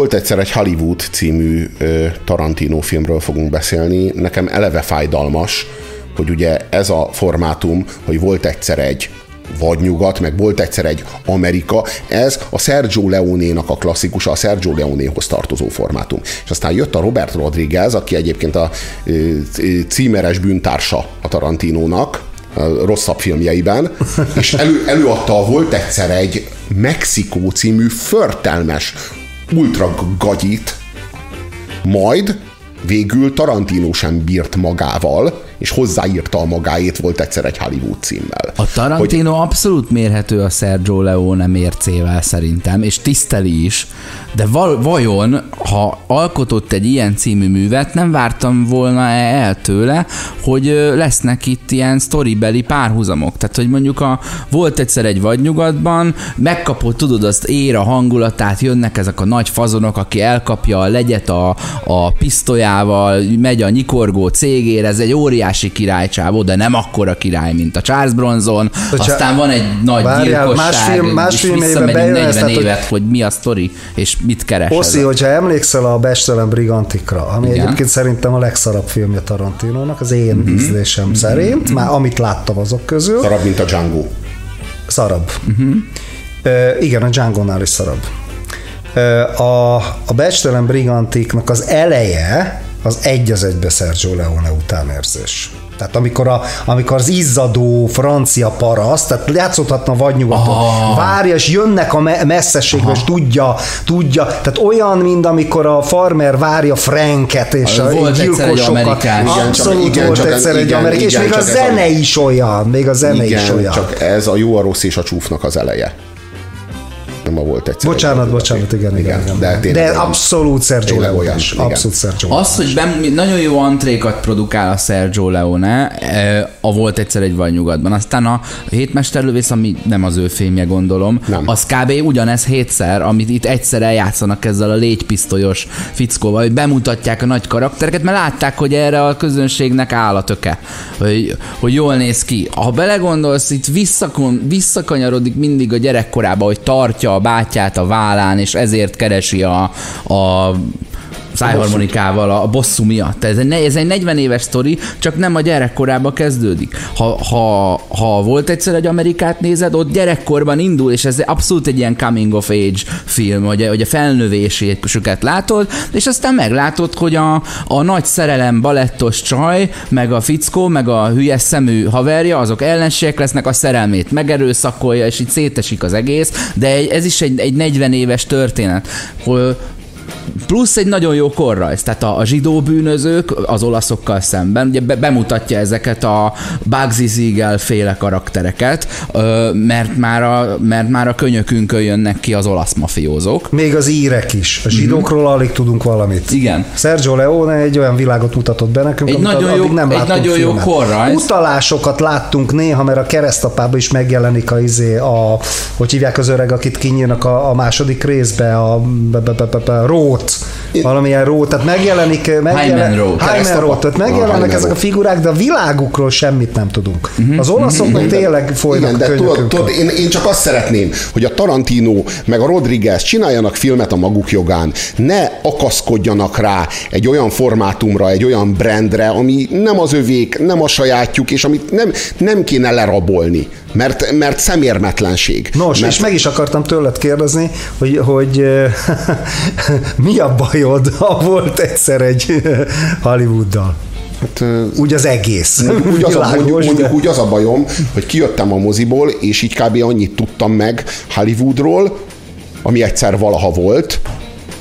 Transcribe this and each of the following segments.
Volt egyszer egy Hollywood című Tarantino filmről fogunk beszélni, nekem eleve fájdalmas, hogy ugye ez a formátum, hogy volt egyszer egy vagy nyugat, meg volt egyszer egy Amerika, ez a Sergio Leone-nak a klasszikus, a Sergio Leone-hoz tartozó formátum. És aztán jött a Robert Rodriguez, aki egyébként a címeres bűntársa a Tarantinónak, a rosszabb filmjeiben, és elő, előadta, volt egyszer egy Mexikó című förtelmes ultra gagyit, majd végül Tarantino sem bírt magával, és hozzáírta a magáét, volt egyszer egy Hollywood címmel. A Tarantino hogy... abszolút mérhető a Sergio Leone mércével szerintem, és tiszteli is, de val- vajon, ha alkotott egy ilyen című művet, nem vártam volna el tőle, hogy lesznek itt ilyen sztoribeli párhuzamok. Tehát, hogy mondjuk a, volt egyszer egy vadnyugatban, megkapott, tudod, azt ér a hangulatát, jönnek ezek a nagy fazonok, aki elkapja a legyet a, a pisztolyával, megy a nyikorgó cégére, ez egy óriási királycsávó, de nem akkora király, mint a Charles Bronson. Hogyha, Aztán van egy nagy várjál, gyilkosság, más film, más és visszamegy 40 évet, hogy... hogy mi a sztori, és mit keres. Oszi, hogyha emlékszel a Bestelen Brigantikra, ami Igen. egyébként szerintem a legszarabb filmje Tarantinónak, az én uh-huh. ízlésem uh-huh. szerint, uh-huh. már amit láttam azok közül. Szarabb, mint a Django. Szarabb. Uh-huh. Uh, igen, a Django-nál is szarabb. Uh, a, a Bestelen Brigantiknak az eleje az egy az egybe Sergio Leone utánérzés. Tehát amikor, a, amikor az izzadó francia paraszt, tehát játszódhatna vagy nyugaton, oh. várja, és jönnek a me- messzeségbe, és tudja, tudja, tehát olyan, mint amikor a farmer várja Franket, és a, volt gyilkosokat. Abszolút igen, volt egyszer egy amerikán, és még a zene is olyan, még a zene igen, is olyan. csak ez a jó, a rossz és a csúfnak az eleje ma volt egyszer. Bocsánat, egy bocsánat, igen, igen. igen, de, de abszolút Sergio Leone. Abszolút Sergio Az, hogy bem, nagyon jó antrékat produkál a Sergio Leone, e, a volt egyszer egy vagy nyugatban. Aztán a hétmesterlövész, ami nem az ő filmje, gondolom, nem. az kb. ugyanez hétszer, amit itt egyszer eljátszanak ezzel a légypisztolyos fickóval, hogy bemutatják a nagy karaktereket, mert látták, hogy erre a közönségnek áll a töke, hogy, hogy jól néz ki. Ha belegondolsz, itt visszakon, visszakanyarodik mindig a gyerekkorába, hogy tartja a bátyát a vállán, és ezért keresi a, a szájharmonikával a bosszú miatt. Ez egy, ez egy 40 éves sztori, csak nem a gyerekkorában kezdődik. Ha, ha, ha volt egyszer egy Amerikát nézed, ott gyerekkorban indul, és ez abszolút egy ilyen coming of age film, hogy, hogy a felnövését látod, és aztán meglátod, hogy a, a nagy szerelem balettos csaj, meg a fickó, meg a hülye szemű haverja, azok ellenségek lesznek, a szerelmét megerőszakolja, és így szétesik az egész, de ez is egy, egy 40 éves történet. Hogy plusz egy nagyon jó korrajz, tehát a, a zsidó bűnözők az olaszokkal szemben, ugye be, bemutatja ezeket a Bugsy Siegel féle karaktereket, mert már, a, mert már a könyökünkön jönnek ki az olasz mafiózók. Még az írek is. A zsidókról mm-hmm. alig tudunk valamit. Igen. Sergio Leone egy olyan világot mutatott be nekünk, egy amit nagyon jó, nem egy nagyon jó korrajz. Utalásokat láttunk néha, mert a keresztapában is megjelenik a, izé, a hogy hívják az öreg, akit kinyírnak a, a második részbe, a, a, a, a, a Rót, valamilyen Rót, tehát megjelenik, megjelen, Hyman Rót, tehát megjelennek ezek a figurák, de a világukról semmit nem tudunk. Uh-huh. Az olaszoknak uh-huh. tényleg folynak Igen, de tudod, tudod, én, én csak azt szeretném, hogy a Tarantino meg a Rodriguez csináljanak filmet a maguk jogán, ne akaszkodjanak rá egy olyan formátumra, egy olyan brandre, ami nem az övék, nem a sajátjuk, és amit nem, nem kéne lerabolni mert, mert szemérmetlenség. Nos, mert... és meg is akartam tőled kérdezni, hogy, hogy mi a bajod, ha volt egyszer egy Hollywooddal? Hát, úgy az egész. Úgy az, a, mondjuk, mondjuk úgy az a bajom, hogy kijöttem a moziból, és így kb. annyit tudtam meg Hollywoodról, ami egyszer valaha volt,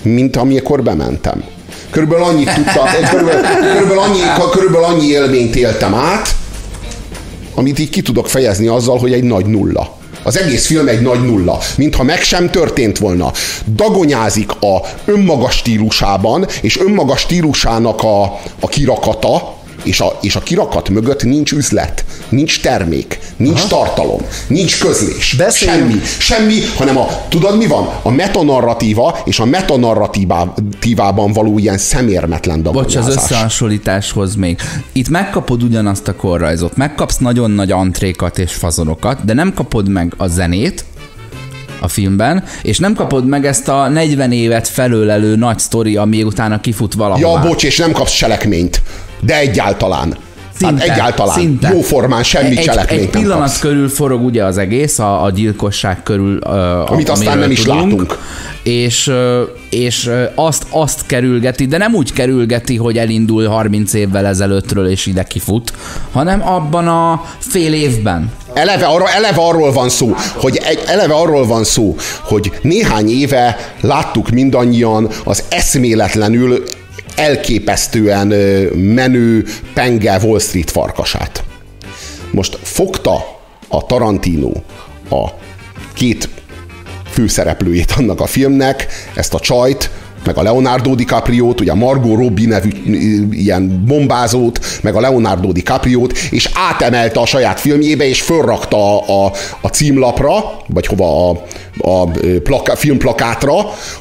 mint amikor bementem. Körülbelül annyit tudtam, körülbelül, körülbelül, annyi, körülbelül annyi élményt éltem át, amit így ki tudok fejezni azzal, hogy egy nagy nulla. Az egész film egy nagy nulla, mintha meg sem történt volna. Dagonyázik a önmaga stílusában, és önmaga stílusának a, a kirakata, és a, és a kirakat mögött nincs üzlet, nincs termék, nincs Aha. tartalom, nincs közlés. Beszéljünk. Semmi, semmi, hanem a, tudod mi van? A metanarratíva és a metanarratívában való ilyen szemérmetlen Bocs, az összehasonlításhoz még. Itt megkapod ugyanazt a korrajzot, megkapsz nagyon nagy antrékat és fazonokat, de nem kapod meg a zenét, a filmben, és nem kapod meg ezt a 40 évet felölelő nagy sztori, ami utána kifut valahová. Ja, bocs, és nem kapsz cselekményt. De egyáltalán. Szinte, hát egyáltalán. Szinte. Jóformán semmi egy, cselekményt Egy pillanat kapsz. körül forog ugye az egész, a, a gyilkosság körül. Uh, Amit aztán nem is tudunk, látunk. És, és azt, azt kerülgeti, de nem úgy kerülgeti, hogy elindul 30 évvel ezelőttről és ide kifut, hanem abban a fél évben. Eleve, arra, eleve arról van szó, hogy egy, eleve arról van szó, hogy néhány éve láttuk mindannyian az eszméletlenül elképesztően menő penge Wall Street farkasát. Most fogta a Tarantino a két főszereplőjét annak a filmnek, ezt a csajt, meg a Leonardo DiCaprio-t, ugye a Margot Robbie nevű ilyen bombázót, meg a Leonardo DiCaprio-t, és átemelte a saját filmjébe, és fölrakta a, a, a címlapra, vagy hova a, a plaka, filmplakátra,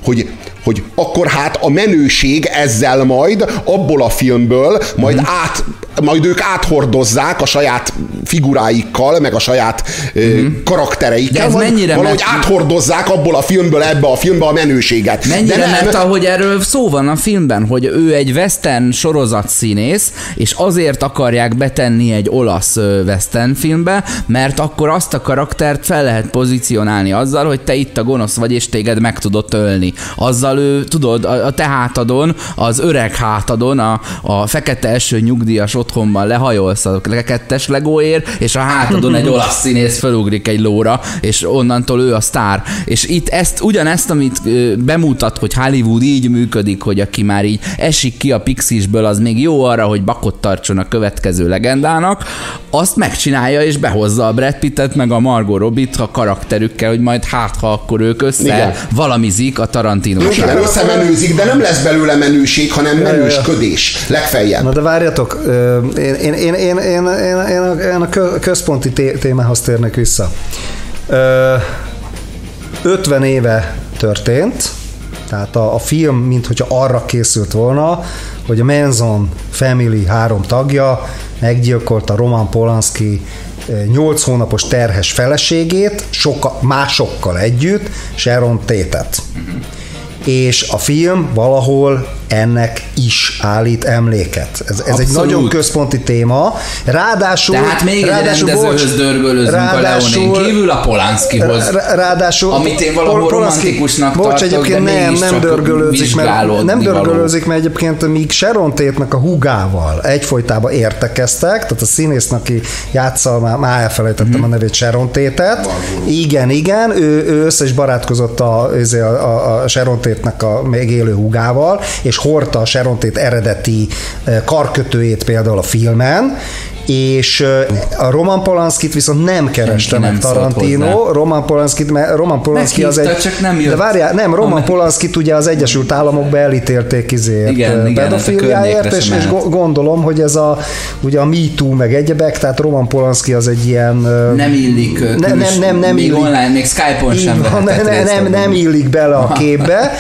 hogy hogy akkor hát a menőség ezzel majd abból a filmből majd, mm. át, majd ők áthordozzák a saját figuráikkal, meg a saját mm. karaktereikkel, De ez mennyire valahogy met... áthordozzák abból a filmből ebbe a filmbe a menőséget. Mennyire De nem... meta, hogy erről szó van a filmben, hogy ő egy western sorozat színész, és azért akarják betenni egy olasz western filmbe, mert akkor azt a karaktert fel lehet pozícionálni azzal, hogy te itt a gonosz vagy, és téged meg tudott ölni. Azzal ő, tudod, a, te hátadon, az öreg hátadon, a, a fekete eső nyugdíjas otthonban lehajolsz a kettes legóért, és a hátadon egy olasz színész felugrik egy lóra, és onnantól ő a sztár. És itt ezt, ugyanezt, amit bemutat, hogy Hollywood így működik, hogy aki már így esik ki a pixisből, az még jó arra, hogy bakot tartson a következő legendának, azt megcsinálja és behozza a Brad Pittet meg a Margot Robbie-t a karakterükkel, hogy majd hát, ha akkor ők össze Igen. valamizik a Tarantino Igen, összemenőzik, de nem lesz belőle menőség, hanem menősködés. Legfeljebb. Na de várjatok, én, én, én, én, én, én, én a központi témához térnek vissza. 50 éve történt, tehát a, a film, mint hogyha arra készült volna, hogy a Manson Family három tagja meggyilkolta Roman Polanski 8 hónapos terhes feleségét, soka, másokkal együtt, Sharon Tétet. És a film valahol ennek is állít emléket. Ez, ez egy nagyon központi téma. Ráadásul... Tehát még ráadásul, egy rendezőhöz ráadásul, a kívül a Polánszkihoz. Ráadásul... Amit én valahol Pol- romantikusnak bocs, tartok, egyébként de nem, nem dörgölőzik, mert, nem dörgölőzik, mert egyébként míg Sharon Tate-nek a húgával egyfolytában értekeztek, tehát a színésznek, aki játsza, már, már elfelejtettem mm-hmm. a nevét, Sharon Tate-et. Igen, igen, ő, ő össze is barátkozott a, a, a, a Sharon Tate-nek a még élő húgával, és hordta a Sharon Tate eredeti eh, karkötőjét például a filmen, és a Roman Polanskit viszont nem kereste meg Tarantino. Roman Polanskit, mert Roman Polanski az egy... csak nem jött. De várjál, nem, Roman Polanskit ugye az Egyesült Államokba elítélték izért igen, pedofiliáért, és, és gondolom, hogy ez a, ugye a Me Too meg egyebek, tehát Roman Polanski az egy ilyen... Nem illik. Ne, nem, nem, nem még illik. online, még Skype-on sem van, ne, ne, nem, nem illik bele a képbe.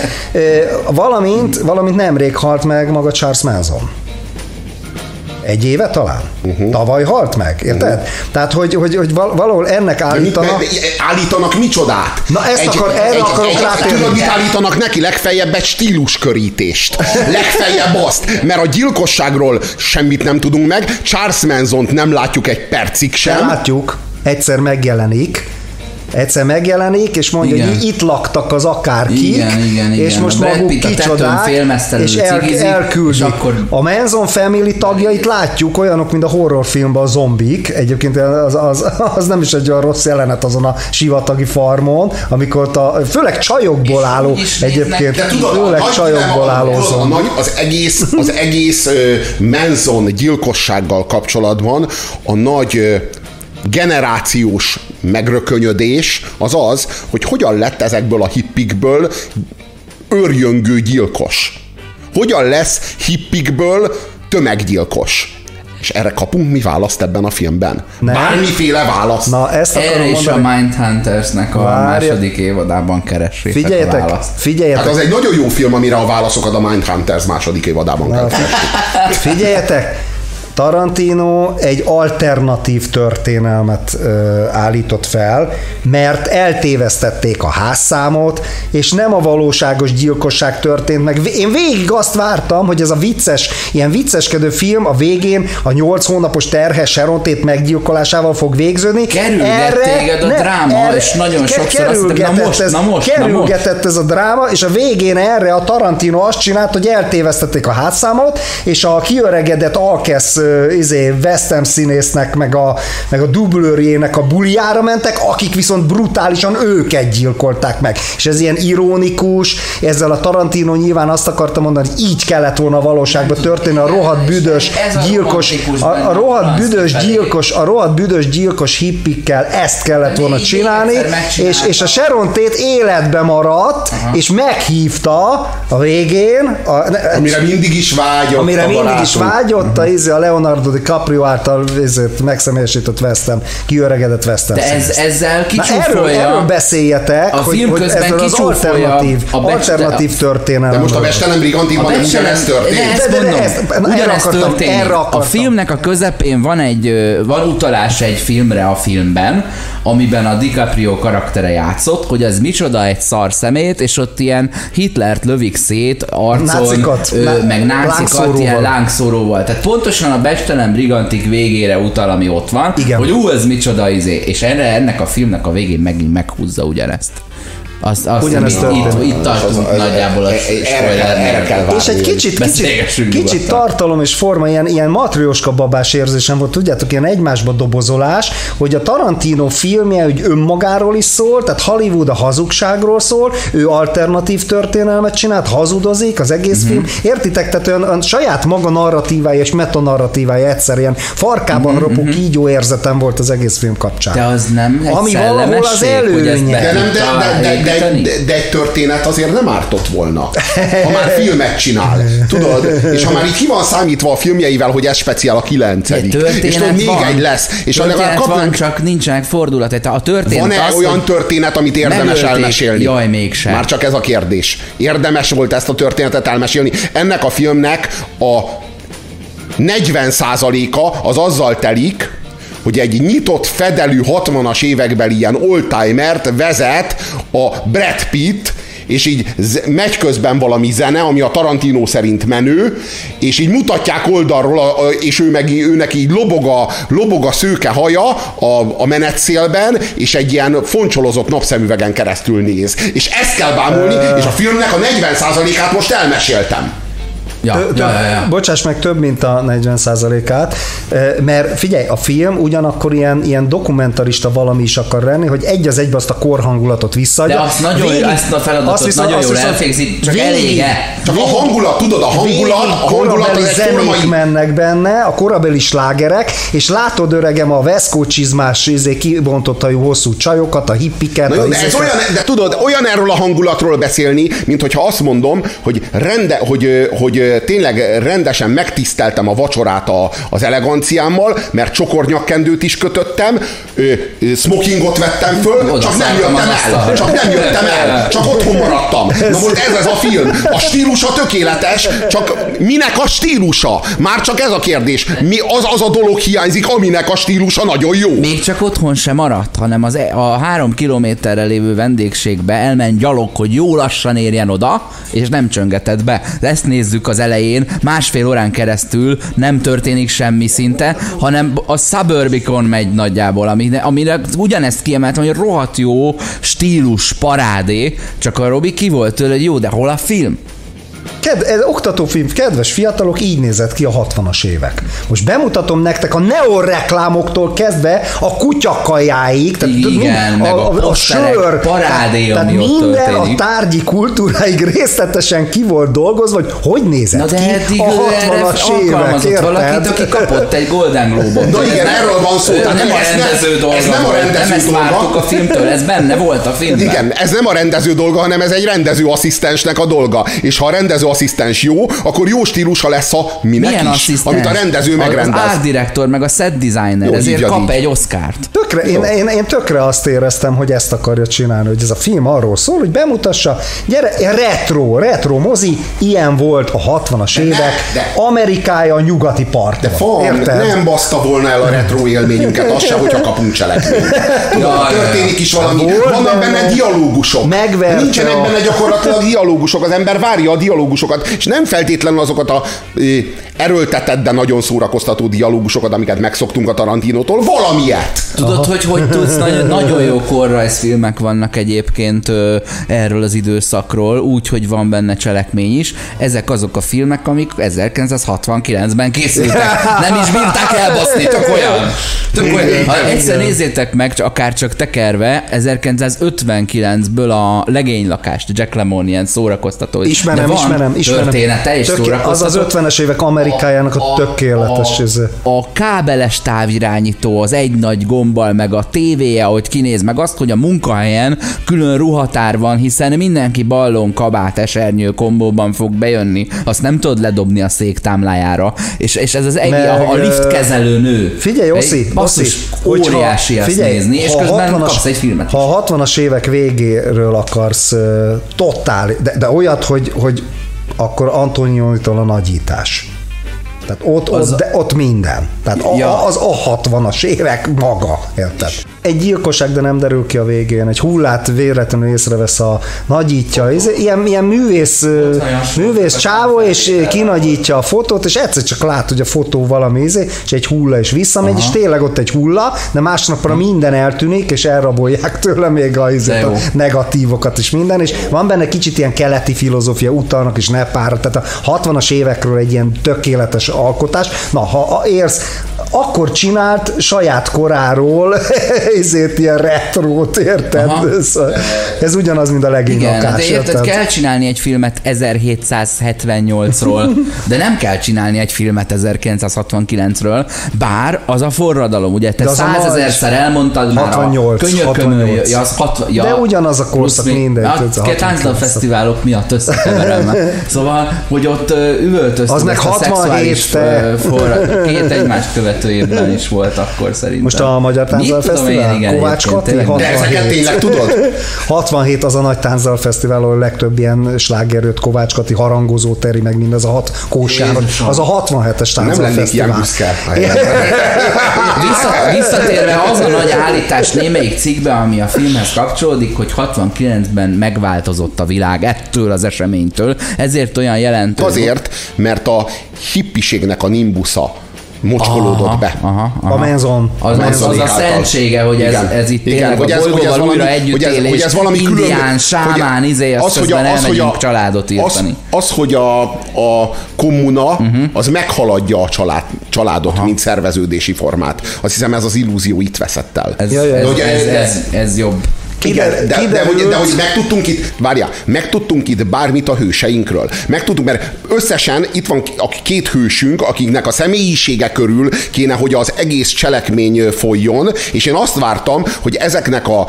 Valamint, valamint nemrég halt meg maga Charles Manson egy éve talán. Uh-huh. Tavaly halt meg, érted? Uh-huh. Tehát, hogy, hogy, hogy valahol ennek állítanak... Mit, állítanak micsodát? Na ezt egy, akar, erre egy, akarok egy, rátérni. Tudod, mit állítanak neki? Legfeljebb egy stíluskörítést. Legfeljebb azt, mert a gyilkosságról semmit nem tudunk meg, Charles Manson-t nem látjuk egy percig sem. Látjuk, egyszer megjelenik, egyszer megjelenik, és mondja, igen. hogy itt laktak az akárkik, igen, igen, igen. és most maguk kicsodák, és el, elküldik. És akkor... A Manson Family tagjait látjuk, olyanok, mint a horrorfilmben a zombik, egyébként az, az, az nem is egy olyan rossz jelenet azon a sivatagi farmon, amikor a, főleg csajokból álló, egyébként, tudod, főleg csajokból álló zombi. Az egész, az egész Manson gyilkossággal kapcsolatban a nagy generációs megrökönyödés az az, hogy hogyan lett ezekből a hippikből őrjöngő gyilkos. Hogyan lesz hippikből tömeggyilkos. És erre kapunk mi választ ebben a filmben? Nem. Bármiféle választ. Na, ezt erre is mondani. a Mindhuntersnek a Várja. második évadában keressétek figyeljetek, a választ. Figyeljetek. Hát az egy nagyon jó film, amire a válaszokat a Mindhunters második évadában kell. Figyeljetek, Tarantino egy alternatív történelmet ö, állított fel, mert eltévesztették a házszámot, és nem a valóságos gyilkosság történt meg. Én végig azt vártam, hogy ez a vicces, ilyen vicceskedő film a végén a nyolc hónapos terhes Serontét meggyilkolásával fog végződni. Kerülget a dráma, és nagyon sokszor azt hiszem, na most, ez, na most, kerülgetett na most. ez a dráma, és a végén erre a Tarantino azt csinált, hogy eltévesztették a hátszámot, és a kiöregedett Alkesz uh, izé, West Ham színésznek, meg a, meg a dublőrjének a buliára mentek, akik viszont brutálisan őket gyilkolták meg. És ez ilyen ironikus, ezzel a Tarantino nyilván azt akarta mondani, hogy így kellett volna a valóságban történni, a rohadt büdös gyilkos, a, a rohadt büdös gyilkos, a rohadt büdös gyilkos hippikkel ezt kellett volna csinálni, és, és a Sharon Tate életbe maradt, Aha. és meghívta a végén, a, ne, amire mindig is vágyott amire mindig is vágyott, a, izé, a Leonardo DiCaprio által ezért megszemélyesített Westem, kiöregedett Westem. De ez, ezzel kicsúfolja. Erről, erről beszéljetek, a film hogy, hogy ezzel az alternatív, a alternatív történelem. De most a Bestelem Brigantiban nem ugyanezt történt. Ezt mondom, ugyanezt történik. A filmnek a közepén van egy, van utalás egy filmre a filmben, amiben a DiCaprio karaktere játszott, hogy az micsoda egy szar szemét, és ott ilyen Hitlert lövik szét arcon, nácikat, ö, meg nácikat, ilyen lángszóróval. Tehát pontosan a Bestelen Brigantik végére utal, ami ott van, Igen. hogy ú, ez micsoda izé, és erre, ennek a filmnek a végén megint meghúzza ugyanezt. Azt, azt Ugyanezt itt, itt tartunk nagyjából a erre kell várni. És egy kicsit, kicsit, kicsit tartalom és forma, ilyen, ilyen matrioska babás érzésem volt, tudjátok, ilyen egymásba dobozolás, hogy a Tarantino filmje hogy önmagáról is szól, tehát Hollywood a hazugságról szól, ő alternatív történelmet csinált, hazudozik az egész mm-hmm. film. Értitek? Tehát olyan, olyan saját maga narratívája és metanarratívája egyszer ilyen farkában mm-hmm. ropó kígyó érzetem volt az egész film kapcsán. De az nem egy Ami valahol az előnye. De, nem, de, de, de, de, de, de egy történet azért nem ártott volna, ha már filmet csinál. Tudod? És ha már itt ki van számítva a filmjeivel, hogy ez speciál a kilencedik. És tudod, még van. egy lesz. És legalább kapunk... van, csak nincsenek fordulat. A történet Van-e az, olyan történet, amit érdemes elmesélni? Jaj, mégsem. Már csak ez a kérdés. Érdemes volt ezt a történetet elmesélni. Ennek a filmnek a 40%-a az azzal telik, hogy egy nyitott fedelű 60-as évekbeli ilyen oldtimert vezet a Brad Pitt, és így megy közben valami zene, ami a Tarantino szerint menő, és így mutatják oldalról, és ő meg őnek így lobog a, lobog a szőke haja a, a menetszélben, és egy ilyen foncsolozott napszemüvegen keresztül néz. És ezt kell bámulni, és a filmnek a 40%-át most elmeséltem. Ja, Tö- ja, ja, ja. Bocsáss meg több, mint a 40%-át, mert figyelj, a film ugyanakkor ilyen, ilyen dokumentarista valami is akar lenni, hogy egy az egybe azt a korhangulatot visszaadja. De azt nagyon, végig, ezt a feladatot azt viszont, nagyon jól elfégzi, csak végig, elége. Csak végig, a hangulat, tudod, a hangulat, a hangulat az zenék mennek benne, a korabeli slágerek, és látod öregem a Veszkó csizmás izé, kibontott hosszú csajokat, a hippiket. Na, a de, ez olyan, de tudod, olyan erről a hangulatról beszélni, mint hogyha azt mondom, hogy, rende, hogy, hogy tényleg rendesen megtiszteltem a vacsorát a, az eleganciámmal, mert csokornyakkendőt is kötöttem, smokingot vettem föl, Oda csak nem jöttem el, csak nem jöttem el, csak otthon maradtam. Na most ez ez a film. A stílusa tökéletes, csak minek a stílusa? Már csak ez a kérdés. Mi az az a dolog hiányzik, aminek a stílusa nagyon jó. Még csak otthon sem maradt, hanem az, e- a három kilométerre lévő vendégségbe elment gyalog, hogy jó lassan érjen oda, és nem csöngetett be. Ezt nézzük az elején, másfél órán keresztül nem történik semmi szinte, hanem a Suburbicon megy nagyjából, amire, amire ugyanezt kiemeltem, hogy rohadt jó stílus, parádé, csak a Robi ki volt tőle, hogy jó, de hol a film? Ked, ez oktatófilm, kedves fiatalok, így nézett ki a 60-as évek. Most bemutatom nektek a neon reklámoktól kezdve a kutyakajáig, tehát Igen, mind, a, a, a, a sör, parádé, tehát ami minden történik. a tárgyi kultúráig részletesen ki volt dolgozva, hogy hogy nézett Na de ki a 60-as évek, érted? valakit, aki kapott egy Golden Globe-ot. De igen, erről van szó. Tehát nem a rendező dolga. Ez nem a rendező nem ezt vártuk a filmtől, ez benne volt a filmben. Igen, ez nem a rendező dolga, hanem ez egy rendező asszisztensnek a dolga. És ha a rendező asszisztens jó, akkor jó stílusa lesz a minek Milyen is, asszisztens? amit a rendező megrendez. Az art director, meg a set designer, Jó, ezért kap így. egy Oscárt. Tökre, én, én, én tökre azt éreztem, hogy ezt akarja csinálni, hogy ez a film arról szól, hogy bemutassa, gyere, retro, retro mozi, ilyen volt a 60-as évek, de- Amerikája a nyugati parton. De fan, Érted? nem baszta volna el a retro élményünket, az se, hogyha kapunk cselekményt. Tudod, Ja, történik is valami, vannak benne- dialógusok. Megverte Nincsenek a- benne gyakorlatilag dialógusok, az ember várja a dialógusokat, és nem feltétlenül azokat a ö, erőltetett, de nagyon szórakoztató dialógusokat, amiket megszoktunk a Tarantinótól, valamilyet. Tudod, hogy hogy tudsz, nagyon, nagyon jó korrajzfilmek vannak egyébként ö, erről az időszakról, úgy, hogy van benne cselekmény is. Ezek azok a filmek, amik 1969-ben készültek. Nem is bírták elbaszni, csak olyan. Csak olyan. Ha egyszer nézzétek meg, csak- akár csak tekerve, 1959-ből a legénylakást, Jack Lemmon ilyen szórakoztató. Ismerem, De van ismerem, ismerem. Története és Töké-. Az az 50-es évek Amerikájának a, tökéletes. ez. a, a kábeles távirányító, az egy nagy gombbal, meg a tévéje, ahogy kinéz, meg azt, hogy a munkahelyen külön ruhatár van, hiszen mindenki ballon, kabát, esernyő kombóban fog bejönni, azt nem tudod ledobni a szék támlájára, és, és ez az egy, Meg, a, a lift kezelő nő. Figyelj, Oszi, Oszi, hogyha- óriási ezt nézni, és közben 60-as kapsz egy filmet Ha a 60-as évek végéről akarsz totál, de, de olyat, hogy, hogy akkor Antonionitól a nagyítás. Tehát ott, Az- ott, de ott minden. Tehát a, Ja. az a 60-as évek maga, érted? Egy gyilkosság, de nem derül ki a végén. Egy hullát véletlenül észrevesz a nagyítja. Ez ilyen, ilyen művész, művész csávó, és kinagyítja a fotót, és egyszer csak lát, hogy a fotó valami izé, és egy hulla is visszamegy, Aha. és tényleg ott egy hulla, de másnapra minden eltűnik, és elrabolják tőle még a, izét, a negatívokat is minden, és van benne kicsit ilyen keleti filozófia, utalnak is nepára, tehát a 60-as évekről egy ilyen tökéletes alkotás. Na, ha érsz, akkor csinált saját koráról ezért ilyen retrót, érted? Aha. Ez, ez ugyanaz, mint a legény Igen, lakás, de érted, érted? kell csinálni egy filmet 1778-ról, de nem kell csinálni egy filmet 1969-ről, bár az a forradalom, ugye te De az a százezerszer nagy- elmondtad már 68, a könyökömöl, 68. ja, az 60, ja, De ugyanaz a korszak, mindegy, A a 69. fesztiválok miatt összekeverem. Szóval, hogy ott ö, üvöltöztük. Az meg ezt a 67 szexuális, te. forra- Két egymást követő évben is volt akkor szerintem. Most a Magyar én, Fesztivál? Igen, Kovács egyébként, Kati? tényleg. De ezeket 67. tényleg tudod? 67 az a nagy táncdal fesztivál, ahol a legtöbb ilyen slágerőt, Kovács Kati, harangozó teri, meg mindez a hat. Jézusom. Az a 67-es Nem táncdal lennék ilyen. Vissza, visszatérve az a nagy állítás némelyik cikkbe, ami a filmhez kapcsolódik, hogy 69-ben megváltozott a világ ettől az eseménytől, ezért olyan jelentős. Azért, mert a hippiségnek a nimbusza mocskolódott be. Aha, aha. A menzon. Az, az, az Manzonék a szentsége, hogy ez, Igen. ez itt Igen, tényleg hogy a ez- hogy ez bolygóval valami- újra hogy ez- együttélés, hogy ez valami külön- indián, hogy- sámán, izé, azt az, hogy, a, az, hogy, a, családot az, írtani. az, hogy a, a kommuna uh-huh. az meghaladja a család, családot, Aha. mint szerveződési formát. Azt hiszem ez az illúzió itt veszett el. Ez, Ja, ez, Hogy- ez, ez, ez jobb. Igen, de, de, hogy, kiderült- de hogy megtudtunk itt, várjál, megtudtunk itt bármit a hőseinkről. Megtudtunk, mert összesen itt van a két hősünk, akiknek a személyisége körül kéne, hogy az egész cselekmény folyjon, és én azt vártam, hogy ezeknek a,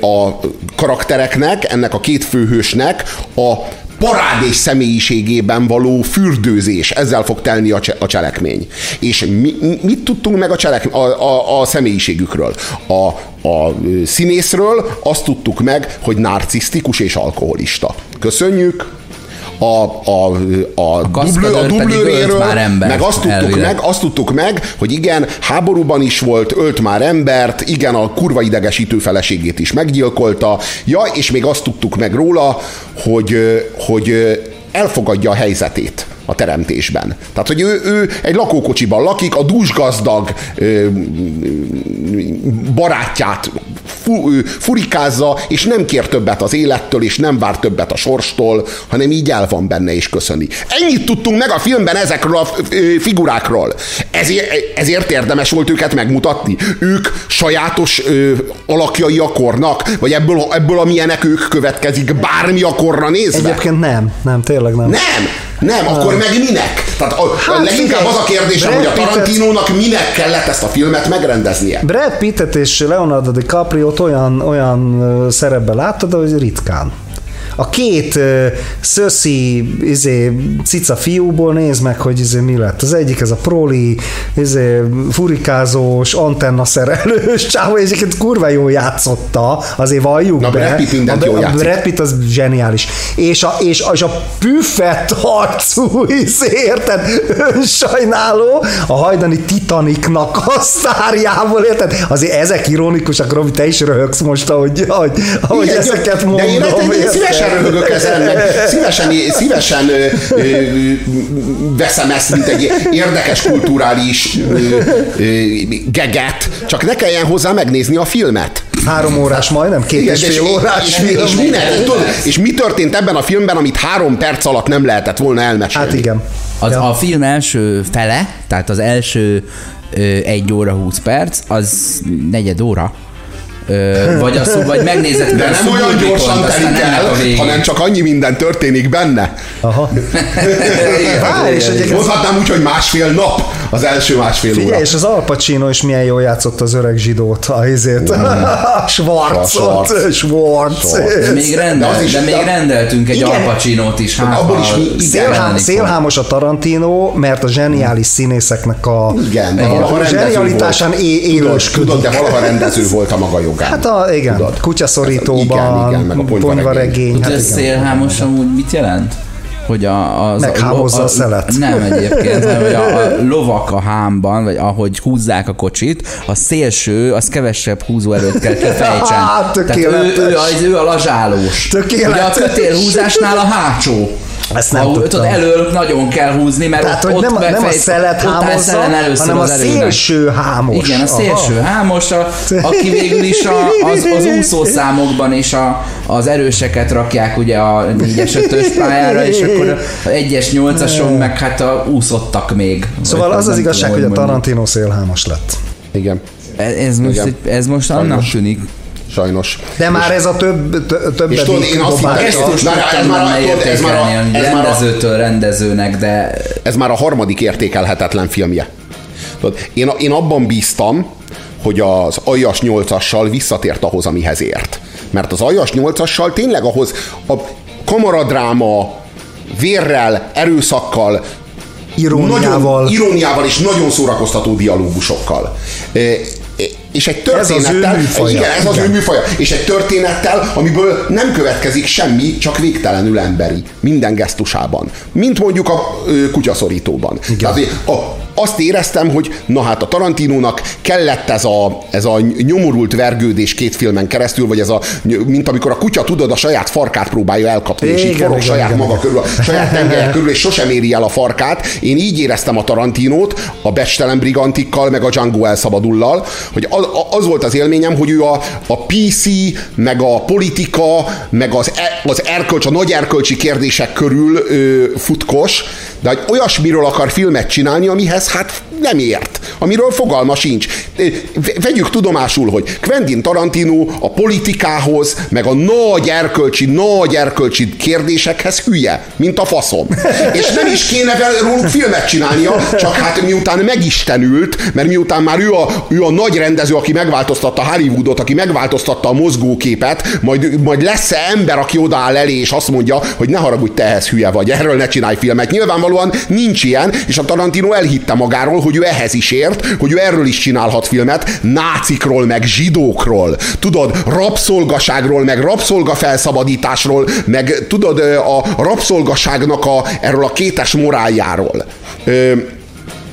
a karaktereknek, ennek a két főhősnek a parádés személyiségében való fürdőzés, ezzel fog telni a, cse- a cselekmény. És mi, mi- mit tudtunk meg a, cselek, a, a, a személyiségükről? A, a színészről azt tudtuk meg, hogy narcisztikus és alkoholista. Köszönjük! A, a, a, a, dublő, a dublőréről, meg azt, tudtuk elvileg. meg, azt tudtuk meg, hogy igen, háborúban is volt, ölt már embert, igen, a kurva idegesítő feleségét is meggyilkolta, ja, és még azt tudtuk meg róla, hogy, hogy elfogadja a helyzetét a teremtésben. Tehát, hogy ő, ő egy lakókocsiban lakik, a dúsgazdag ö, barátját fu, ö, furikázza, és nem kér többet az élettől, és nem vár többet a sorstól, hanem így el van benne, és köszöni. Ennyit tudtunk meg a filmben ezekről a figurákról. Ezért, ezért érdemes volt őket megmutatni. Ők sajátos ö, alakjai a kornak, vagy ebből, ebből amilyenek ők következik, bármi a korra nézve. Egyébként nem, nem, tényleg nem. Nem, nem, akkor meg minek? Tehát a, Hát leginkább figyelj, az a kérdésem, Brad hogy a Tarantinónak minek kellett ezt a filmet megrendeznie. Brad Pittet és Leonardo DiCaprio-t olyan, olyan ö, szerepben láttad, hogy ritkán. A két uh, szöszi izé, cica fiúból nézd meg, hogy izé mi lett. Az egyik ez a proli, izé, furikázós, antenna szerelős csávó, és egyébként kurva jól játszotta, azért valljuk Na, be. Brad mindent a, jól a játszik. Brad Pitt az zseniális. És a, és, a- és a püffett arcú, izé, érted, sajnáló, a hajdani Titanicnak a sztárjából, érted? Azért ezek ironikusak, Robi, te is röhögsz most, ahogy, ahogy, ahogy Igen, ezeket mondom. De én, én, én érted? Szívesen röhögök ezen, meg szívesen, szívesen ö, ö, veszem ezt, mint egy érdekes kulturális ö, ö, geget, csak ne kelljen hozzá megnézni a filmet. Három órás majdnem, két Igen, és és, fél órás és, film. és, mi ne, tudod, és mi történt ebben a filmben, amit három perc alatt nem lehetett volna elmesélni? Hát igen. Az, Ja. A film első fele, tehát az első ö, 1 óra 20 perc, az negyed óra. Ö, vagy, az, vagy megnézed De nem olyan gyorsan telik el, hanem csak annyi minden történik benne. Aha. Várj, és egyébként Mondhatnám úgy, hogy másfél nap az első másfél óra. Figyelj, és az Al Pacino is milyen jól játszott az öreg zsidót, a izét. Schwarzot, Schwarz. Még, rendel, De is- de még de- rendeltünk egy Igen. Al Pacino-t is. Hát, Abból is mi- Szélhám, szélhámos a Tarantino, mert a zseniális színészeknek a, Igen, a, a rendező zsenialitásán é- élősködik. tudod, de valaha rendező volt a maga jogán. Hát a, igen, Tudod? kutyaszorítóban, Igen, igen, meg a ponyvaregény. ponyvaregény. Tudod, Hát szélhámos amúgy mit jelent? Hogy a, az Meghámozza a szelet. Nem egyébként, hanem hogy a, a lovak a hámban, vagy ahogy húzzák a kocsit, a szélső, az kevesebb húzóerőt kell kifejtsen. Tehát tökéletes. ő, ő, az, ő a lazsálós. Tökéletes. Ugye a kötélhúzásnál a hátsó. Ezt nem Ahol, tudtam. tudod, elől nagyon kell húzni, mert Tehát, ott, hogy ott nem, a- nem a szelet ott először hanem a szélső hámos. Igen, a szélső hámos, a, aki végül is a, az, az úszószámokban is a, az erőseket rakják ugye a 4-es 5-ös pályára, és akkor a 1-es 8-ason meg hát a úszottak még. Szóval az az igazság, tudom, hogy a. Tarantino szélhámos lett. Igen, Ez, most, Igen. ez most annak tűnik. Sajnos. De már ez a több, tö- És többedik tudod, én azt hittem, Ezt ez tudtam már a- ez már a- ez már a- rendezőtől rendezőnek, de Ez már a harmadik értékelhetetlen filmje. Tudod, én, én abban bíztam, hogy az Aljas 8-assal visszatért ahhoz, amihez ért. Mert az Aljas 8-assal tényleg ahhoz a kamaradráma, vérrel, erőszakkal, Iróniával. Nagyon, iróniával és nagyon szórakoztató dialógusokkal. És egy Ez az ő történettel, igen, ez az ő Igen. műfaja, és egy történettel, amiből nem következik semmi, csak végtelenül emberi, minden gesztusában. Mint mondjuk a ö, kutyaszorítóban. Tehát, a, azt éreztem, hogy na hát a Tarantinónak kellett ez a, ez a nyomorult vergődés két filmen keresztül, vagy ez a, mint amikor a kutya tudod, a saját farkát próbálja elkapni, és így Igen, forog igen, saját igen, maga igen. körül, a saját tengelyek körül, és sosem éri el a farkát. Én így éreztem a Tarantinót, a Becstelen Brigantikkal, meg a Django elszabadullal, hogy az, az volt az élményem, hogy ő a, a PC, meg a politika, meg az, e, az erkölcs, a nagy erkölcsi kérdések körül ö, futkos, de hogy olyasmiről akar filmet csinálni, amihez hát nem ért, amiről fogalma sincs. Vegyük tudomásul, hogy Quentin Tarantino a politikához, meg a nagy erkölcsi, nagy erkölcsi kérdésekhez hülye, mint a faszom. És nem is kéne róluk filmet csinálnia, csak hát miután megistenült, mert miután már ő a, ő a nagy rendező, aki megváltoztatta Hollywoodot, aki megváltoztatta a mozgóképet, majd, majd lesz-e ember, aki odaáll elé, és azt mondja, hogy ne haragudj, te ehhez hülye vagy, erről ne csinálj filmet. Nyilvánvalóan nincs ilyen, és a Tarantino elhitte magáról, hogy ő ehhez is ért, hogy ő erről is csinálhat filmet, nácikról, meg zsidókról, tudod, rabszolgaságról, meg rabszolgafelszabadításról, meg tudod, a rabszolgaságnak a, erről a kétes moráljáról. Ö,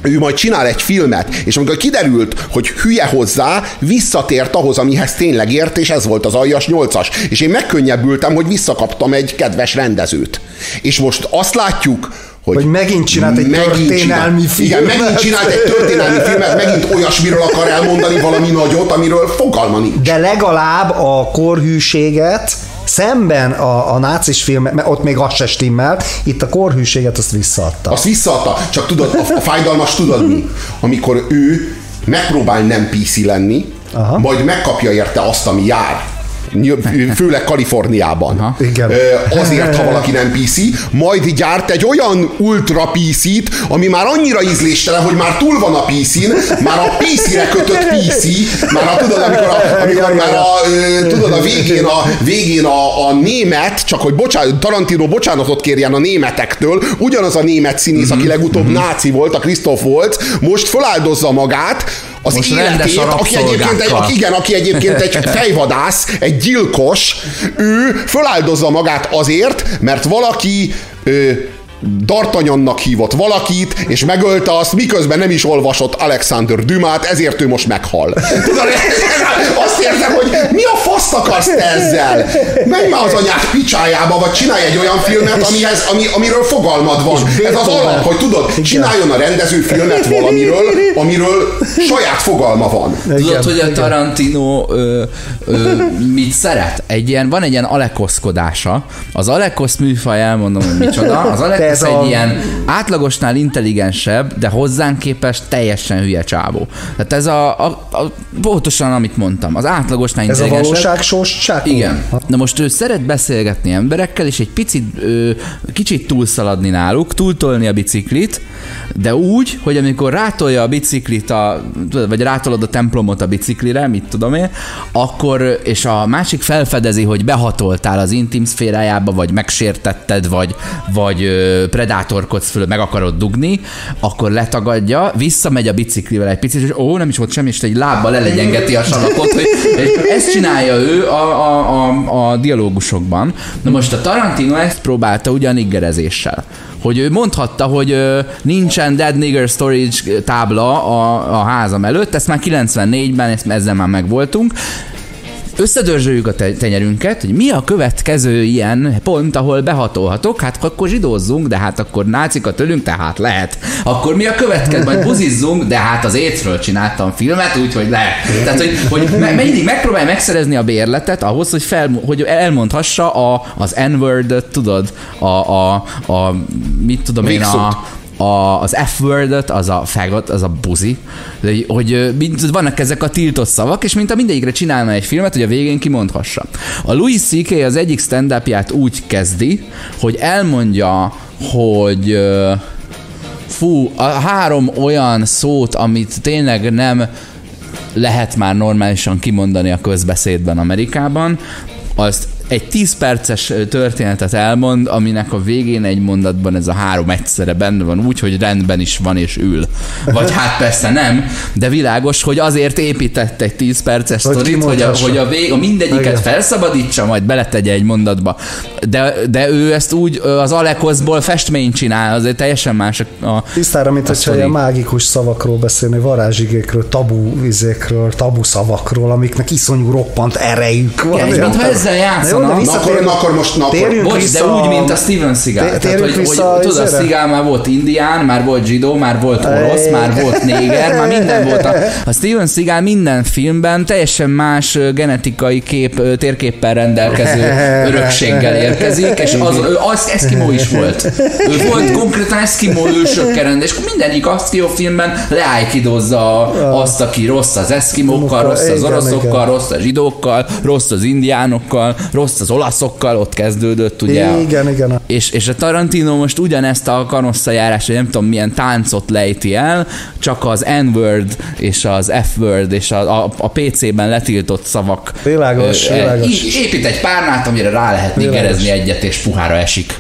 ő majd csinál egy filmet, és amikor kiderült, hogy hülye hozzá, visszatért ahhoz, amihez tényleg ért, és ez volt az aljas 8-as. És én megkönnyebbültem, hogy visszakaptam egy kedves rendezőt. És most azt látjuk, hogy, Hogy megint csinált egy történelmi Igen, filmet. megint csinált egy történelmi filmet, megint olyasmiről akar elmondani valami nagyot, amiről fogalma nincs. De legalább a korhűséget szemben a, a nácis film, mert ott még az se stimmel, itt a korhűséget azt visszaadta. Azt visszaadta, csak tudod, a, a fájdalmas tudod mi? Amikor ő megpróbál nem PC lenni, Aha. majd megkapja érte azt, ami jár. Főleg Kaliforniában. Aha. Igen. Azért, ha valaki nem PC, majd gyárt egy olyan ultra PC-t, ami már annyira ízléstelen, hogy már túl van a PC-n, már a PC-re kötött PC, már a, tudod, amikor, a, amikor már a, tudod, a végén, a, végén a, a német, csak hogy bocsánat, Tarantino bocsánatot kérjen a németektől, ugyanaz a német színész, aki legutóbb mm-hmm. náci volt, a Christoph volt, most feláldozza magát, az Most életét, aki egyébként egy, aki, igen, aki egyébként egy fejvadász, egy gyilkos, ő föláldozza magát azért, mert valaki ö, Dartanyannak hívott valakit, és megölte azt, miközben nem is olvasott Alexander Dumát, ezért ő most meghal. Tudod, azt érzem, hogy mi a fasz akarsz te ezzel? Menj már az anyák picsájába, vagy csinálj egy olyan filmet, amihez, ami, amiről fogalmad van. Ez az alap, hogy tudod, csináljon a rendező filmet valamiről, amiről saját fogalma van. Tudod, hogy a Tarantino ö, ö, mit szeret? Egy ilyen, van egy ilyen alekoszkodása. Az alekosz műfaj, elmondom, hogy micsoda. Az alekosz ez egy a... ilyen átlagosnál intelligensebb, de hozzánk képest teljesen hülye csávó. Tehát ez a, a, a pontosan, amit mondtam, az átlagosnál intelligensebb. Ez a valóságsós csávó? Igen. Na most ő szeret beszélgetni emberekkel, és egy picit, ő, kicsit túlszaladni náluk, túltolni a biciklit, de úgy, hogy amikor rátolja a biciklit, a, vagy rátolod a templomot a biciklire, mit tudom én, akkor, és a másik felfedezi, hogy behatoltál az intim szférájába, vagy megsértetted, vagy, vagy predátorkodsz föl, meg akarod dugni, akkor letagadja, visszamegy a biciklivel egy picit, és ó, nem is volt semmi, és egy lábbal lelegyengeti a salakot, hogy ezt csinálja ő a, a, a, a dialógusokban. Na most a Tarantino ezt próbálta ugyan iggerezéssel hogy ő mondhatta, hogy nincsen Dead Nigger Storage tábla a, a házam előtt, ezt már 94-ben, ezt, ezzel már megvoltunk, összedörzsöljük a tenyerünket, hogy mi a következő ilyen pont, ahol behatolhatok, hát akkor zsidózzunk, de hát akkor nácikat ölünk, tehát lehet. Akkor mi a következő, majd buzizzunk, de hát az étről csináltam filmet, úgyhogy lehet. Tehát, hogy, hogy mindig megpróbálj megszerezni a bérletet ahhoz, hogy, fel, hogy elmondhassa a, az N-word, tudod, a, a, a mit tudom én, a, a, az F-wordot, az a fagot, az a buzi, hogy, hogy mint, vannak ezek a tiltott szavak, és mint a mindegyikre csinálna egy filmet, hogy a végén kimondhassa. A Louis C.K. az egyik stand úgy kezdi, hogy elmondja, hogy fú, a három olyan szót, amit tényleg nem lehet már normálisan kimondani a közbeszédben Amerikában, azt egy 10 perces történetet elmond, aminek a végén egy mondatban ez a három egyszerre benne van úgy, hogy rendben is van és ül. Vagy hát persze nem, de világos, hogy azért épített egy 10 perces sztorit, hogy a, hogy a, vég, a mindegyiket Igen. felszabadítsa, majd beletegye egy mondatba. De, de ő ezt úgy az Alekoszból festményt csinál, azért teljesen más a Tisztára, mint hogyha a mágikus szavakról beszélni, varázsigékről, tabu vizékről, tabu szavakról, amiknek iszonyú roppant erejük van. Igen, mintha ezzel na, na, akkor, na, akkor most... Na, akkor, Bocs, vissza, de úgy, mint a Steven Seagal. Tehát, hogy, hogy, tudod, a Seagal már volt indián, már volt zsidó, már volt orosz, már volt néger, már minden volt. A, a Steven Seagal minden filmben teljesen más genetikai kép, térképpel rendelkező örökséggel érkezik, és az, az Eskimo is volt. Ő volt konkrétan Eskimo ősökkel és mindegyik Eskimo filmben leájkidozza azt, aki rossz az Eskimókkal, rossz az oroszokkal, rossz a zsidókkal, rossz az indiánokkal, rossz rossz az olaszokkal, ott kezdődött, ugye. Igen, igen. És, és a Tarantino most ugyanezt a kanosszajárás, nem tudom milyen táncot lejti el, csak az N-word és az F-word és a, a, a PC-ben letiltott szavak. Világos, ö, világos. Épít egy párnát, amire rá lehet nigerezni egyet, és puhára esik.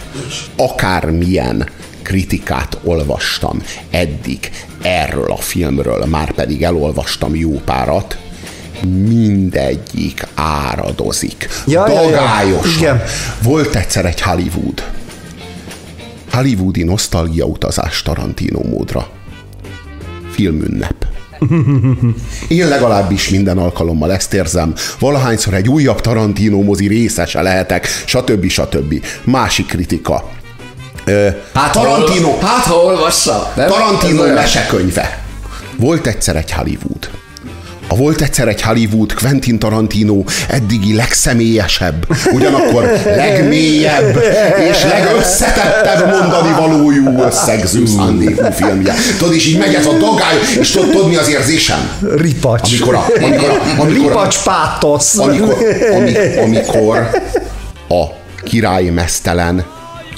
Akármilyen kritikát olvastam eddig erről a filmről, már pedig elolvastam jó párat, mindegyik áradozik. Ja, Dagályosan. Ja, ja. Volt egyszer egy Hollywood. Hollywoodi nosztalgia utazás Tarantino módra. Filmünnep. Én legalábbis minden alkalommal ezt érzem. Valahányszor egy újabb Tarantino mozi részese lehetek, stb. stb. Másik kritika. Hát, Tarantino, ha, hát, ha olvassa. Tarantino mesekönyve. Volt egyszer egy Hollywood a volt egyszer egy Hollywood, Quentin Tarantino eddigi legszemélyesebb, ugyanakkor legmélyebb és legösszetettebb mondani valójú összegző szándékú filmje. Tudod, és így megy ez a dagály, és tudod, tudod mi az érzésem? Ripacs. Amikor a, amikor a, amikor a, Ripacs pátosz. amikor, ami- amikor a király mesztelen,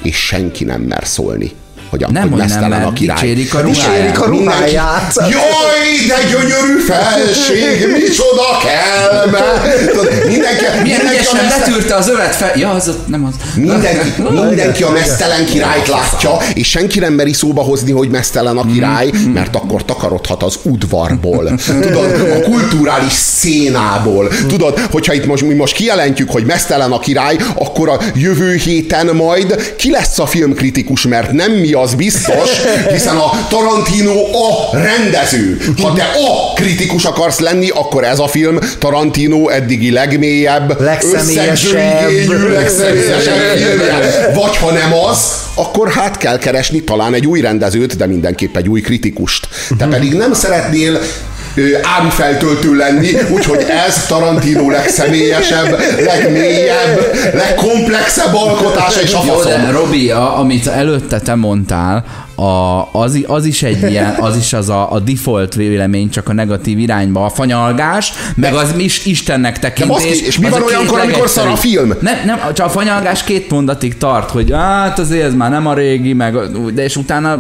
és senki nem mer szólni. Hogy, a, Nem, hogy hogy nem, a király. dicsérik a Dicsérik a ruháját. ruháját. Jaj, de gyönyörű felség, micsoda kelme! Tudod, Mindenki, Milyen mindenki, ügyesen mesztelen, letűrte az övet fel. Ja, az ott nem az. mindenki, mindenki a mesztelen királyt látja, és senki nem meri szóba hozni, hogy mesztelen a király, mert akkor takarodhat az udvarból. Tudod, a kulturális szénából. Tudod, hogyha itt most, mi most kijelentjük, hogy mesztelen a király, akkor a jövő héten majd ki lesz a filmkritikus, mert nem mi az biztos, hiszen a Tarantino a rendező. Ha te a kritikus akarsz lenni, akkor ez a film Tarantino eddigi legmélyebb, Legszemélyesebb. összegző igényű, legszemélyesebb filmje. Vagy ha nem az, akkor hát kell keresni talán egy új rendezőt, de mindenképp egy új kritikust. Te pedig nem szeretnél árufeltöltő lenni, úgyhogy ez Tarantino legszemélyesebb, legmélyebb, legkomplexebb alkotása és a de faszom. Robi, amit előtte te mondtál, a, az, az is egy ilyen, az is az a, a default vélemény, csak a negatív irányba, a fanyalgás, meg az is Istennek tekintés. baszki, és mi van olyankor, amikor szar a film? Nem, nem, csak a fanyalgás két mondatig tart, hogy hát azért ez már nem a régi, meg, de és utána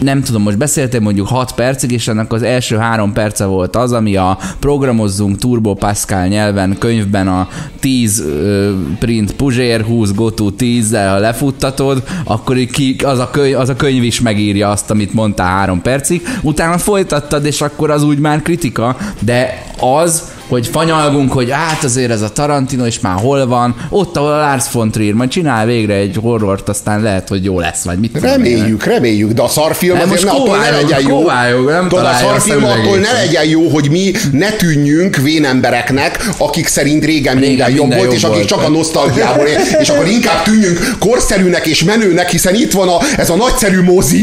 nem tudom, most beszéltél mondjuk 6 percig, és ennek az első három perce volt az, ami a programozzunk Turbo Pascal nyelven könyvben a 10 ö, print Puzsér 20 Gotu 10-zel, ha lefuttatod, akkor ki, az, a könyv, az a könyv is megírja azt, amit mondtál három percig, utána folytattad, és akkor az úgy már kritika, de az, hogy fanyalgunk, hogy hát azért ez a Tarantino, és már hol van, ott, ahol a Lars von Trier, majd csinál végre egy horrort, aztán lehet, hogy jó lesz, vagy mit tudom én. Reméljük, reméljük, de a szarfilm Nem, azért most ne, attól ne kóvályog, legyen jó. kóvályog, nem Tudod, a szarfilm attól ne legyen jó, hogy mi ne tűnjünk vén embereknek, akik szerint régen, Régen minden jobb volt, jobb és akik csak a nosztalgiából él, és akkor inkább tűnjünk korszerűnek és menőnek, hiszen itt van a, ez a nagyszerű mozi,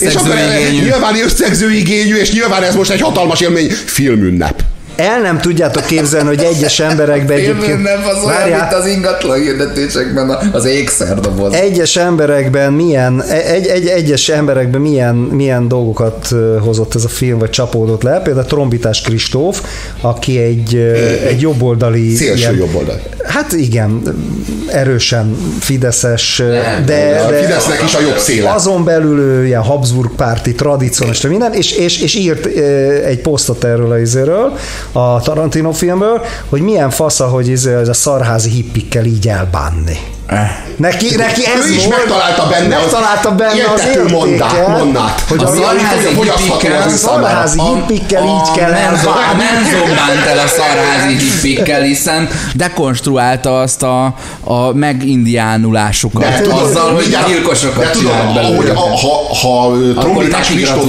és akkor nyilván összegző igényű, és nyilván ez most egy hatalmas élmény, filmünnep. El nem tudjátok képzelni, hogy egyes emberekben egyébként... nem az olyan, Várjál. mint az ingatlan hirdetésekben az ékszerdoboz. egyes emberekben milyen, egy, egy, egyes emberekben milyen, milyen dolgokat hozott ez a film, vagy csapódott le. Például Trombitás Kristóf, aki egy, egy jobboldali... Szélső jobboldali. Hát igen, erősen fideszes, de, de a de Fidesznek is a jobb széle. Azon belül ilyen Habsburg párti tradicionista minden, és, és, és írt egy posztot erről a izéről, a Tarantino filmből, hogy milyen fasza, hogy izé, ez a szarházi hippikkel így elbánni. Neki, neki ez Ő is volt, megtalálta benne megtalálta benne az értéket, mondát, mondát. hogy A szarházi hippikkel- szarházi hippikkel így kell A elbánni. Menzo bánt el a szarházi hippikkel, hiszen dekonstruálta azt a, a megindiánulásukat. De tudod, azzal, hogy gyilkosokat de tudod, ahogy, a, ha, ha trombitás, Kristóf,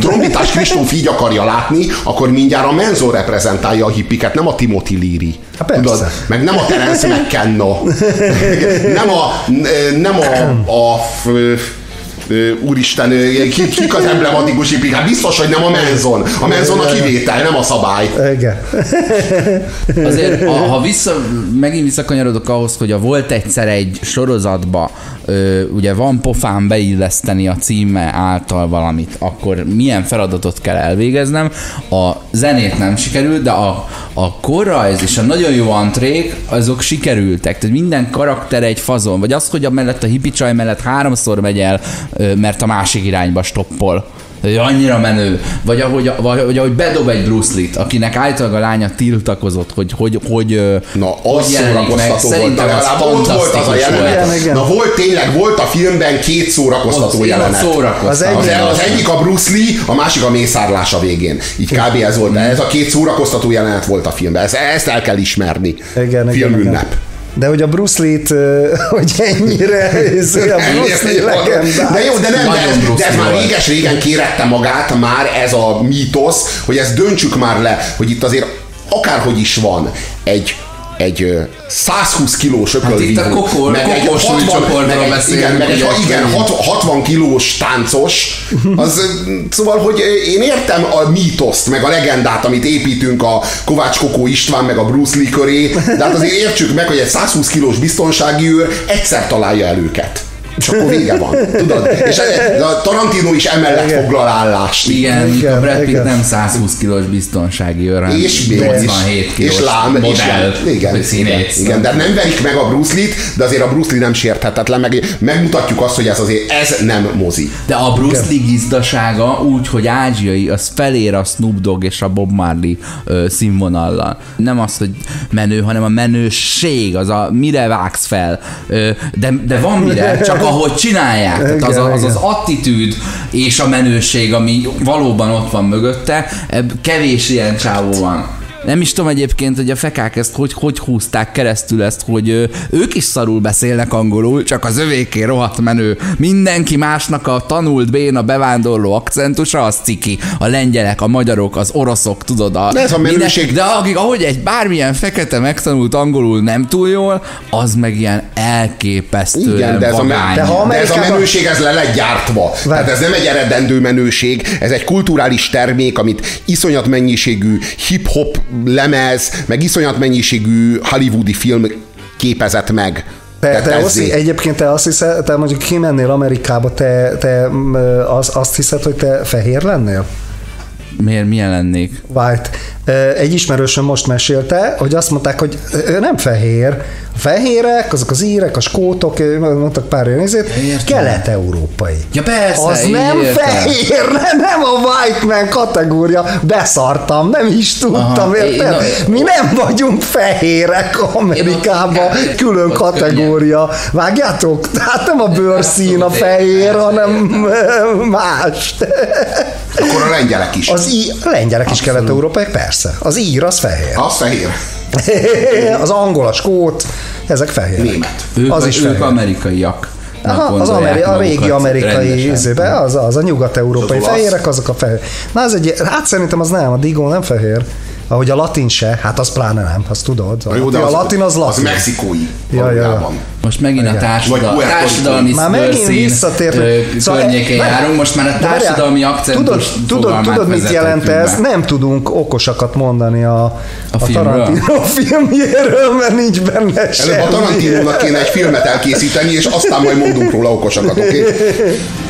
trombitás Kristóf így akarja látni, akkor mindjárt a Menzo reprezentálja a hippiket, nem a Timothy Leary. Há, persze. Tudod, meg nem a Terence McKenna. nem a, nem a, a ö, úristen, ki, kik az emblematikus hippik? Hát biztos, hogy nem a Menzon. A Menzon a kivétel, nem a szabály. Igen. Azért, ha, ha vissza, megint visszakanyarodok ahhoz, hogy a volt egyszer egy sorozatba, ö, ugye van pofán beilleszteni a címe által valamit, akkor milyen feladatot kell elvégeznem. A zenét nem sikerült, de a, a korrajz és a nagyon jó antrék, azok sikerültek. Tehát minden karakter egy fazon. Vagy az, hogy a mellett a hippie csaj mellett háromszor megy el, mert a másik irányba stoppol. Hogy annyira menő. Vagy ahogy, vagy, vagy ahogy bedob egy Bruce Lee-t, akinek általában a lánya tiltakozott, hogy hogy, hogy, Na, hogy az jelenik meg. szórakoztató volt, Szerintem az ott volt az a jelenet. Igen, igen. Na volt tényleg, volt a filmben két szórakoztató Ott jelenet. szórakoztató. Az Az, egyik- az egyik a Bruce Lee, a másik a mészárlás a végén. Így kb. ez volt. De ez a két szórakoztató jelenet volt a filmben. Ezt, ezt el kell ismerni. Igen, igen, Filmünnep. igen. De hogy a Bruce Lee-t, hogy ennyire, ez a Bruce Lee legendás. De jó, de nem, Nagyon de, de ez már réges-régen kérette magát már ez a mítosz, hogy ezt döntsük már le, hogy itt azért akárhogy is van egy egy ö, 120 kilós Hát ökölvívó, meg egy kokos 60, súlycsoportról meg egy, igen, meg egy, igen, hogy- hat- 60 kilós táncos, az, szóval, hogy én értem a mítoszt, meg a legendát, amit építünk a Kovács Kokó István, meg a Bruce Lee köré, de hát azért értsük meg, hogy egy 120 kilós biztonsági őr egyszer találja el őket. És akkor vége van. Tudod? És a Tarantino is emellett Igen. foglal állást. Igen, Igen, igen, a Brad Pitt igen. nem 120 kilós biztonsági őr, hanem és 87 kilós és lám, és modell, lám, igen, igen, színész. igen, de nem verik meg a Bruce Lee-t, de azért a Bruce Lee nem sérthetetlen, meg megmutatjuk azt, hogy ez azért ez nem mozi. De a Bruce Lee gizdasága úgy, hogy ázsiai, az felér a Snoop Dogg és a Bob Marley ö, színvonallal. Nem az, hogy menő, hanem a menőség, az a mire vágsz fel. Ö, de, de van mire, csak ahogy csinálják. Tehát az, a, az az attitűd és a menőség, ami valóban ott van mögötte, kevés ilyen csávó van. Nem is tudom egyébként, hogy a fekák ezt hogy, hogy húzták keresztül ezt, hogy ö, ők is szarul beszélnek angolul, csak az övéké rohadt menő. Mindenki másnak a tanult béna bevándorló akcentusa, az ciki. A lengyelek, a magyarok, az oroszok, tudod. A De ez a menőség- de akik, ahogy egy bármilyen fekete megtanult angolul nem túl jól, az meg ilyen elképesztően Igen, de ez, a, vagány. De ha de ez a menőség ez le lett gyártva. Tehát ez nem egy eredendő menőség, ez egy kulturális termék, amit iszonyat mennyiségű hip-hop lemez, meg iszonyat mennyiségű hollywoodi film képezett meg. Te, te. Oszi, egyébként te azt hiszed, te mondjuk kimennél Amerikába, te, te az, azt hiszed, hogy te fehér lennél? Miért, milyen lennék? White. Egy ismerősöm most mesélte, hogy azt mondták, hogy ő nem fehér. A fehérek, azok az írek, a skótok, mondtak pár olyan izét, Értem. kelet-európai. Ja persze, Az nem értem. fehér, nem, nem a white man kategória. Beszartam, nem is tudtam, Aha, érted? Mi nem vagyunk fehérek Amerikában, külön kategória. Vágjátok? Tehát nem a bőrszín a fehér, hanem más. Akkor a lengyelek is. Az a lengyelek is kelet-európai, persze. Az ír, az fehér. Az fehér. Az angol, a skót, ezek fehér. Német. Ők, Az is ők fehér. amerikaiak. Aha, az ameri- a régi amerikai izébe, az, az a nyugat-európai olasz. fehérek, azok a fehér. Na az egy, hát szerintem az nem, a digó nem fehér. Ahogy a latin se, hát az pláne nem, azt tudod. A, jó, de a latin az Az latin. mexikói. Ja, ja. Most megint a Igen. társadal, Vagy Puerto társadalmi Már megint ö, Szóval- járunk, most már a társadalmi akcentus Tudod, tudod, mit jelent be. ez? Nem tudunk okosakat mondani a, a, filmről? Tarantino filmjéről, mert nincs benne Előbb a semmi. Tarantinónak kéne egy filmet elkészíteni, és aztán majd mondunk róla okosakat, oké? Okay?